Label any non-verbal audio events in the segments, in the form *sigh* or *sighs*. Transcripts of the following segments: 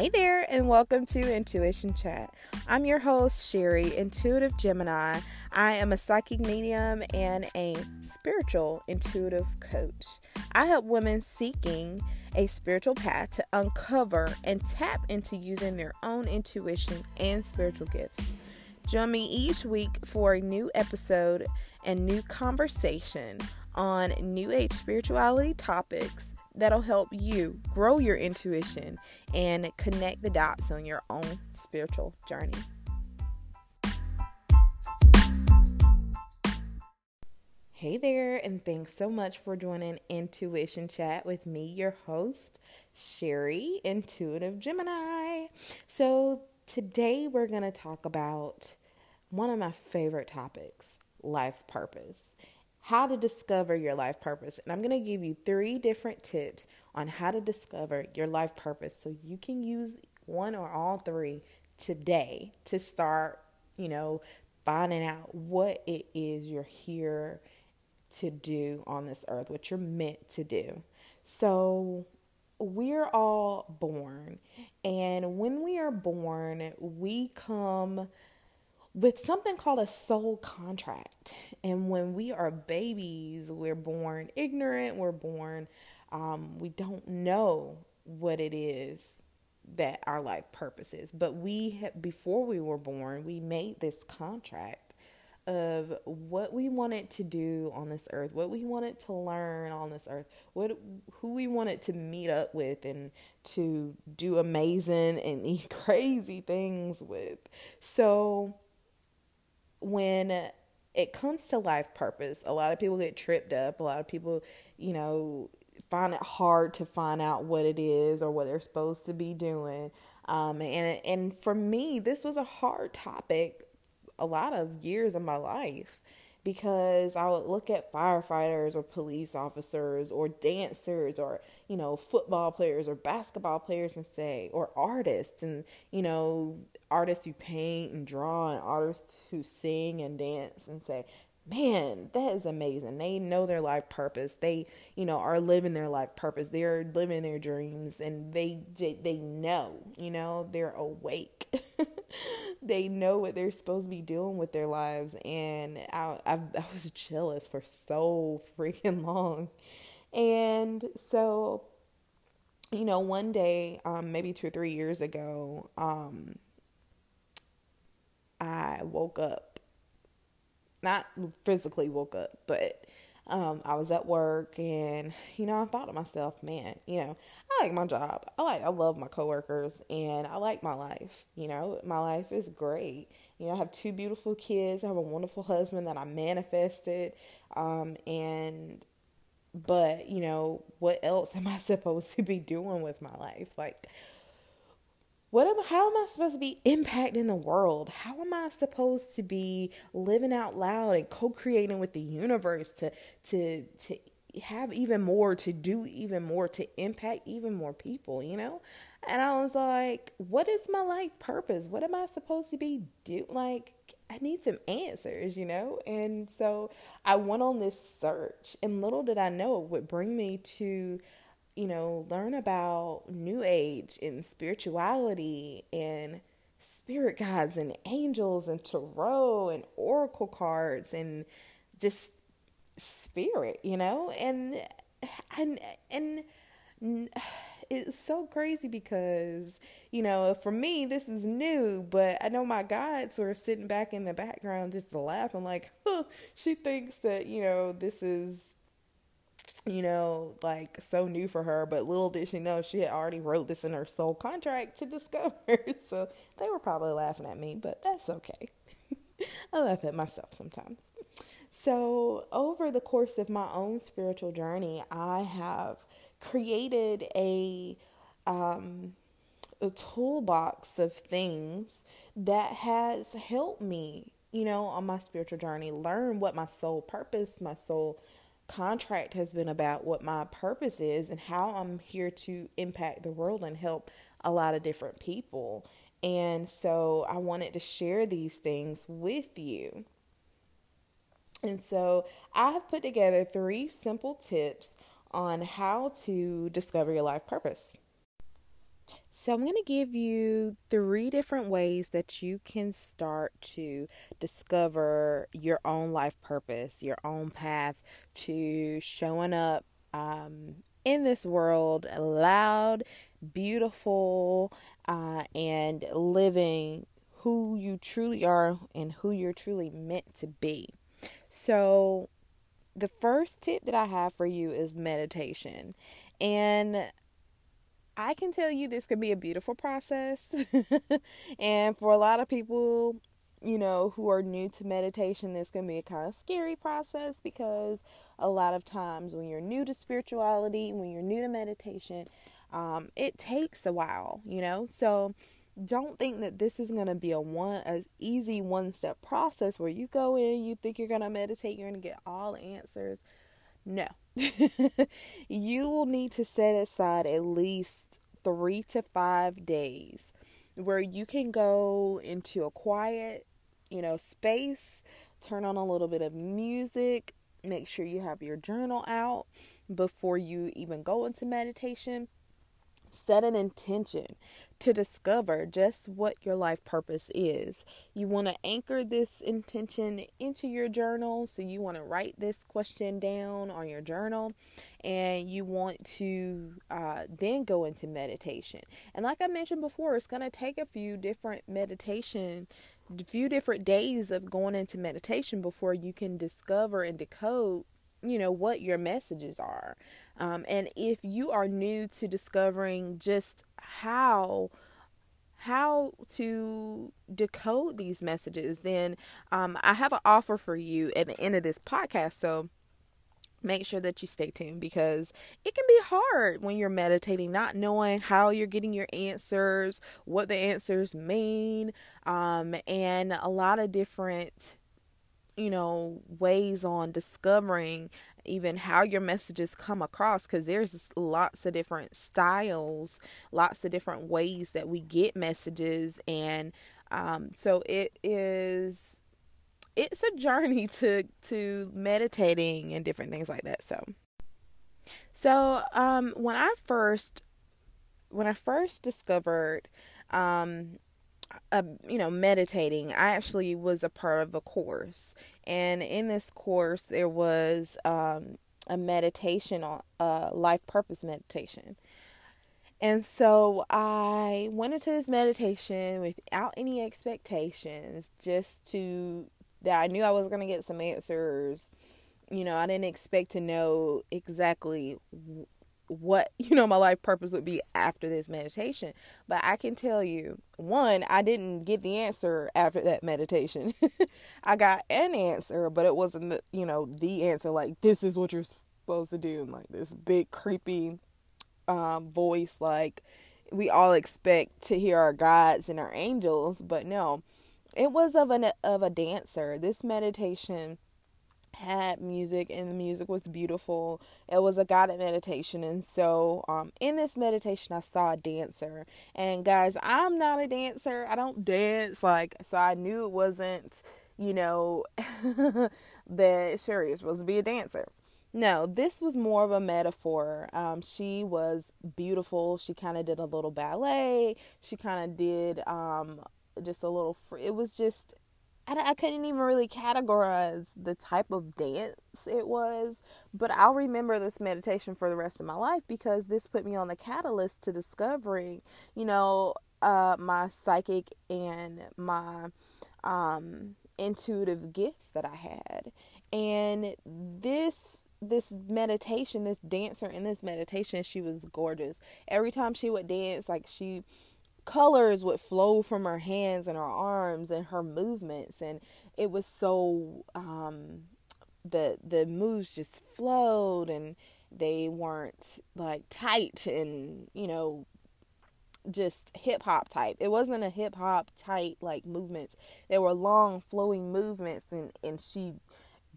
Hey there, and welcome to Intuition Chat. I'm your host, Sherry, Intuitive Gemini. I am a psychic medium and a spiritual intuitive coach. I help women seeking a spiritual path to uncover and tap into using their own intuition and spiritual gifts. Join me each week for a new episode and new conversation on New Age spirituality topics that'll help you grow your intuition and connect the dots on your own spiritual journey. Hey there, and thanks so much for joining Intuition Chat with me, your host, Sherry, Intuitive Gemini. So, today we're going to talk about one of my favorite topics life purpose how to discover your life purpose. And I'm going to give you three different tips on how to discover your life purpose so you can use one or all three today to start, you know, finding out what it is you're here to do on this earth, what you're meant to do. So, we're all born, and when we are born, we come with something called a soul contract. And when we are babies, we're born ignorant, we're born, um, we don't know what it is that our life purpose is. But we, before we were born, we made this contract of what we wanted to do on this earth, what we wanted to learn on this earth, what who we wanted to meet up with and to do amazing and *laughs* crazy things with. So when it comes to life purpose, a lot of people get tripped up. A lot of people, you know, find it hard to find out what it is or what they're supposed to be doing. Um, and and for me, this was a hard topic. A lot of years of my life because I would look at firefighters or police officers or dancers or, you know, football players or basketball players and say, or artists and, you know, artists who paint and draw and artists who sing and dance and say, man, that is amazing. They know their life purpose. They, you know, are living their life purpose. They're living their dreams and they they know, you know, they're awake. *laughs* they know what they're supposed to be doing with their lives and I, I I was jealous for so freaking long. And so you know, one day, um, maybe two or three years ago, um, I woke up not physically woke up, but um, I was at work and, you know, I thought to myself, man, you know, I like my job. I like, I love my coworkers and I like my life. You know, my life is great. You know, I have two beautiful kids. I have a wonderful husband that I manifested. Um, and, but, you know, what else *laughs* am I supposed to be doing with my life? Like, what am how am I supposed to be impacting the world? How am I supposed to be living out loud and co-creating with the universe to to to have even more to do even more to impact even more people, you know? And I was like, what is my life purpose? What am I supposed to be do like I need some answers, you know? And so I went on this search and little did I know it would bring me to you know, learn about New Age and spirituality and spirit guides and angels and tarot and oracle cards and just spirit, you know, and and and *sighs* it's so crazy because you know for me this is new but i know my guides were sitting back in the background just laughing like *laughs* huh, she thinks that you know this is you know, like so new for her, but little did she know she had already wrote this in her soul contract to *laughs* discover. so they were probably laughing at me, but that's okay. *laughs* I laugh at myself sometimes. So, over the course of my own spiritual journey, I have created a um, a toolbox of things that has helped me, you know, on my spiritual journey, learn what my soul purpose, my soul contract has been about what my purpose is and how I'm here to impact the world and help a lot of different people. And so I wanted to share these things with you. And so I have put together three simple tips on how to discover your life purpose. So, I'm going to give you three different ways that you can start to discover your own life purpose, your own path to showing up um, in this world loud, beautiful, uh, and living who you truly are and who you're truly meant to be. So, the first tip that I have for you is meditation. And I can tell you this can be a beautiful process. *laughs* and for a lot of people, you know, who are new to meditation, this can be a kind of scary process because a lot of times when you're new to spirituality, when you're new to meditation, um, it takes a while, you know. So don't think that this is going to be a one a easy one step process where you go in, you think you're going to meditate, you're going to get all answers. No. *laughs* you will need to set aside at least 3 to 5 days where you can go into a quiet, you know, space, turn on a little bit of music, make sure you have your journal out before you even go into meditation set an intention to discover just what your life purpose is. You want to anchor this intention into your journal. So you want to write this question down on your journal and you want to uh, then go into meditation. And like I mentioned before, it's going to take a few different meditation, a few different days of going into meditation before you can discover and decode you know what your messages are um, and if you are new to discovering just how how to decode these messages then um, i have an offer for you at the end of this podcast. So make sure that you stay tuned because it can be hard when you're meditating not knowing how you're getting your answers what the answers mean um, and a lot of different you know ways on discovering even how your messages come across because there's lots of different styles lots of different ways that we get messages and um, so it is it's a journey to to meditating and different things like that so. So um, when i first when i first discovered um, uh, you know, meditating, I actually was a part of a course, and in this course there was um, a meditation on uh, life purpose meditation. And so I went into this meditation without any expectations, just to that I knew I was going to get some answers. You know, I didn't expect to know exactly what *laughs* you know my life purpose would be after this meditation. But i can tell you one i didn't get the answer after that meditation. *laughs* I got an answer but it wasn't the, you know the answer like this is what you're supposed to do and like this big creepy um, voice like we all expect to hear our gods and our angels. But no it was of an of a dancer. This meditation had music and the music was beautiful. It was a guided meditation. And so um, in this meditation, I saw a dancer. And guys, I'm not a dancer. I don't dance. Like, so I knew it wasn't, you know, *laughs* that Sherry was supposed to be a dancer. No, this was more of a metaphor. Um, she was beautiful. She kind of did a little ballet. She kind of did um, just a little. Fr- it was just I, I couldn't even really categorize the type of dance it was, but I'll remember this meditation for the rest of my life because this put me on the catalyst to discovering, you know, uh, my psychic and my um, intuitive gifts that I had. And this this meditation, this dancer in this meditation, she was gorgeous. Every time she would dance, like she colors would flow from her hands and her arms and her movements and it was so um the the moves just flowed and they weren't like tight and you know just hip hop type. It wasn't a hip hop tight like movements. They were long flowing movements and and she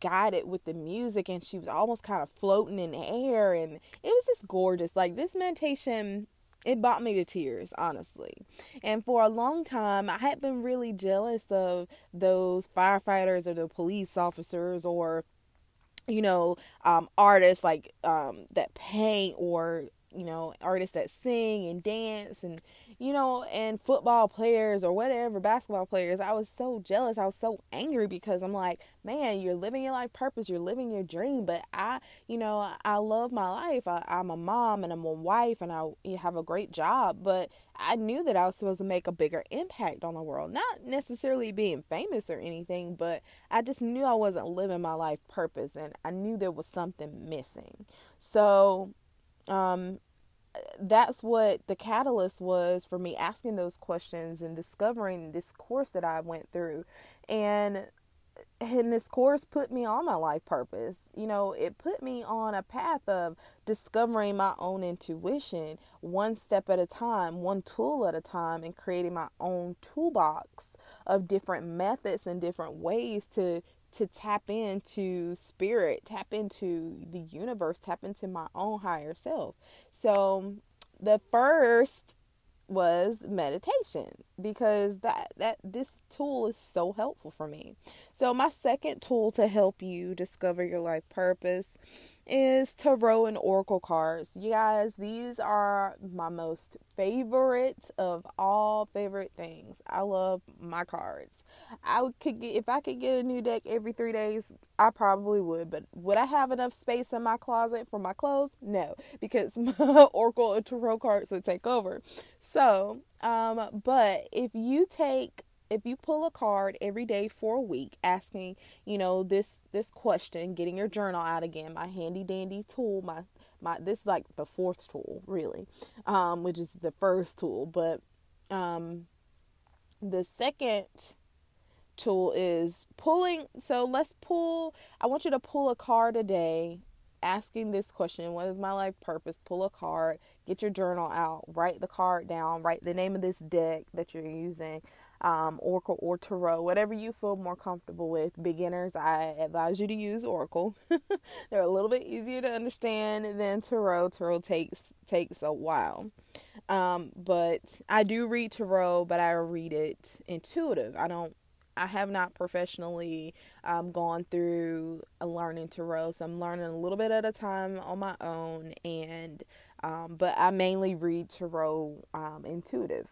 guided with the music and she was almost kind of floating in air and it was just gorgeous. Like this meditation it brought me to tears, honestly. And for a long time, I had been really jealous of those firefighters or the police officers or, you know, um, artists like um, that paint or you know, artists that sing and dance and, you know, and football players or whatever, basketball players. I was so jealous. I was so angry because I'm like, man, you're living your life purpose, you're living your dream. But I, you know, I love my life. I, am a mom and I'm a wife and I have a great job. But I knew that I was supposed to make a bigger impact on the world. Not necessarily being famous or anything, but I just knew I wasn't living my life purpose and I knew there was something missing. So, um, that's what the catalyst was for me asking those questions and discovering this course that I went through. And and this course put me on my life purpose. You know, it put me on a path of discovering my own intuition one step at a time, one tool at a time, and creating my own toolbox of different methods and different ways to to tap into spirit, tap into the universe, tap into my own higher self. So the first was meditation because that that this tool is so helpful for me. So my second tool to help you discover your life purpose is tarot and oracle cards. You guys, these are my most favorite of all favorite things. I love my cards. I could get if I could get a new deck every 3 days, I probably would, but would I have enough space in my closet for my clothes? No, because *laughs* my oracle and tarot cards would take over. So, um but if you take if you pull a card every day for a week asking you know this this question getting your journal out again my handy dandy tool my my this is like the fourth tool really um which is the first tool but um the second tool is pulling so let's pull i want you to pull a card a day asking this question what is my life purpose? Pull a card get your journal out write the card down write the name of this deck that you're using um, Oracle or Tarot, whatever you feel more comfortable with. Beginners, I advise you to use Oracle. *laughs* They're a little bit easier to understand than Tarot. Tarot takes takes a while. Um, but I do read Tarot, but I read it intuitive. I don't I have not professionally um, gone through learning tarot, so I'm learning a little bit at a time on my own. And um, but I mainly read tarot um, intuitive.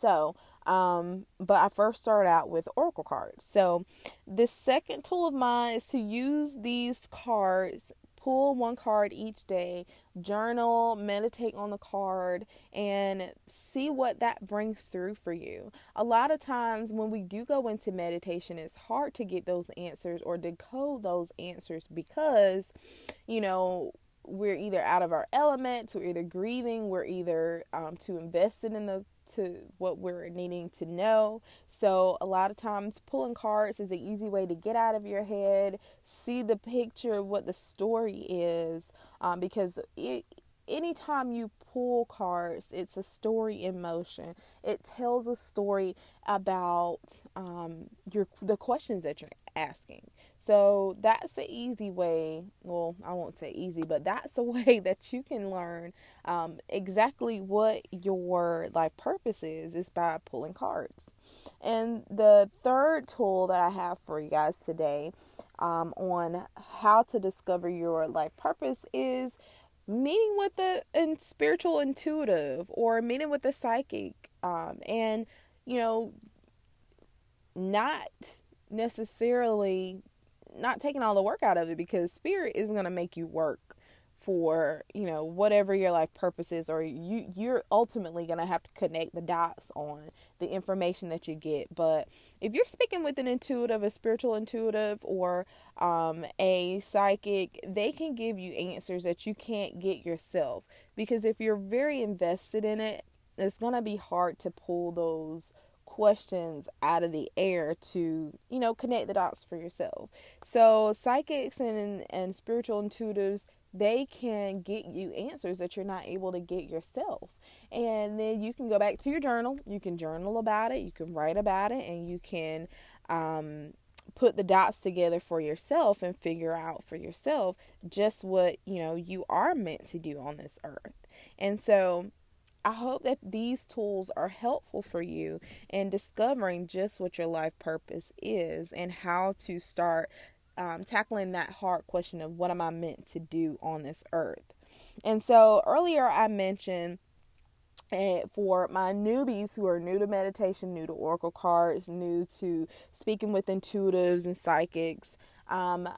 So um, but I first started out with Oracle cards. So the second tool of mine is to use these cards, pull one card each day, journal, meditate on the card, and see what that brings through for you. A lot of times when we do go into meditation, it's hard to get those answers or decode those answers because, you know, we're either out of our element, we're either grieving, we're either um, too invested in the to what we're needing to know. So, a lot of times, pulling cards is an easy way to get out of your head, see the picture of what the story is, um, because it, anytime you pull cards, it's a story in motion. It tells a story about um, your the questions that you're asking. So that's the easy way. Well, I won't say easy, but that's a *laughs* way that you can learn um, exactly what your life purpose is, is by pulling cards. And the third tool that I have for you guys today um, on how to discover your life purpose is meeting with the spiritual intuitive or meeting with the psychic um, and you know not necessarily not taking all the work out of it because spirit isn't going to make you work for you know whatever your life purpose is or you you're ultimately going to have to connect the dots on the information that you get. But if you're speaking with an intuitive a spiritual intuitive or um, a psychic they can give you answers that you can't get yourself. Because if you're very invested in it it's going to be hard to pull those questions out of the air to you know connect the dots for yourself. So psychics and and spiritual intuitives they can get you answers that you're not able to get yourself. And then you can go back to your journal. You can journal about it. You can write about it. And you can um, put the dots together for yourself and figure out for yourself just what you know you are meant to do on this earth. And so I hope that these tools are helpful for you in discovering just what your life purpose is and how to start um, tackling that hard question of what am I meant to do on this earth. And so earlier I mentioned and for my newbies who are new to meditation, new to oracle cards, new to speaking with intuitives and psychics, um,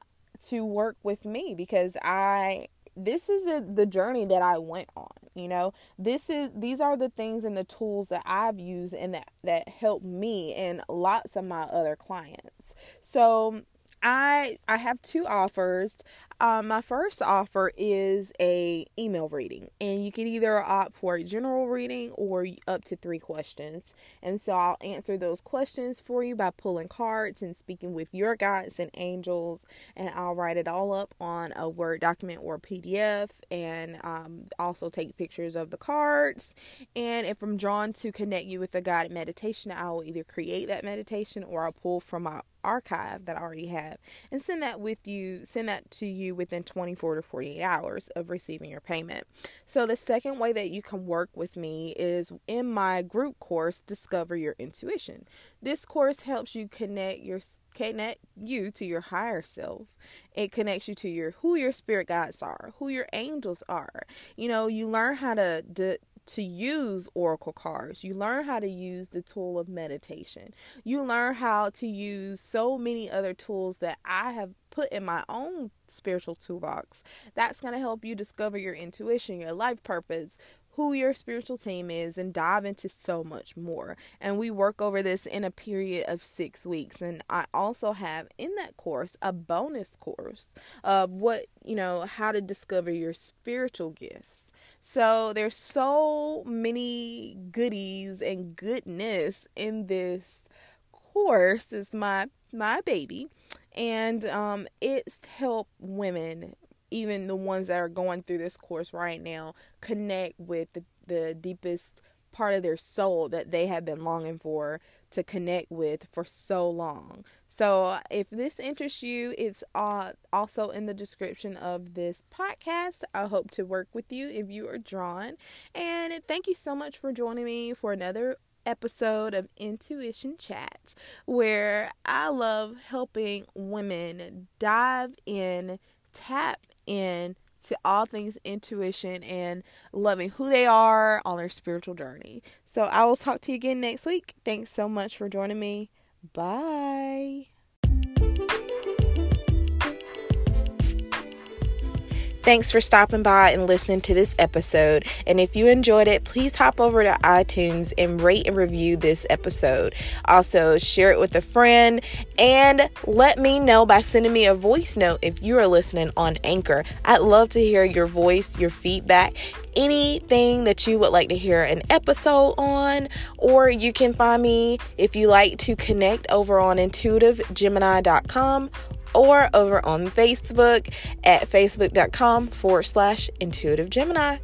to work with me because I this is the, the journey that I went on. You know, this is these are the things and the tools that I've used and that that help me and lots of my other clients. So I I have two offers. Um, my first offer is a email reading, and you can either opt for a general reading or up to three questions. And so I'll answer those questions for you by pulling cards and speaking with your guides and angels, and I'll write it all up on a Word document or PDF, and um, also take pictures of the cards. And if I'm drawn to connect you with a guided meditation, I will either create that meditation or I'll pull from my archive that I already have and send that with you, send that to you within 24 to 48 hours of receiving your payment. So the second way that you can work with me is in my group course, Discover Your Intuition. This course helps you connect your connect you to your higher self. It connects you to your who your spirit guides are, who your angels are. You know, you learn how to de- to use oracle cards. You learn how to use the tool of meditation. You learn how to use so many other tools that I have put in my own spiritual toolbox. That's going to help you discover your intuition, your life purpose, who your spiritual team is and dive into so much more. And we work over this in a period of six weeks. And I also have in that course a bonus course of what, you know, how to discover your spiritual gifts. So there's so many goodies and goodness in this course. It's my my baby, and um, it's help women, even the ones that are going through this course right now, connect with the, the deepest part of their soul that they have been longing for to connect with for so long. So, if this interests you, it's uh, also in the description of this podcast. I hope to work with you if you are drawn. And thank you so much for joining me for another episode of Intuition Chat, where I love helping women dive in, tap in to all things intuition and loving who they are on their spiritual journey. So I will talk to you again next week. Thanks so much for joining me. Bye. Thanks for stopping by and listening to this episode. And if you enjoyed it, please hop over to iTunes and rate and review this episode. Also, share it with a friend and let me know by sending me a voice note if you are listening on Anchor. I'd love to hear your voice, your feedback, anything that you would like to hear an episode on, or you can find me if you like to connect over on intuitivegemini.com or over on Facebook at facebook.com forward slash intuitive Gemini.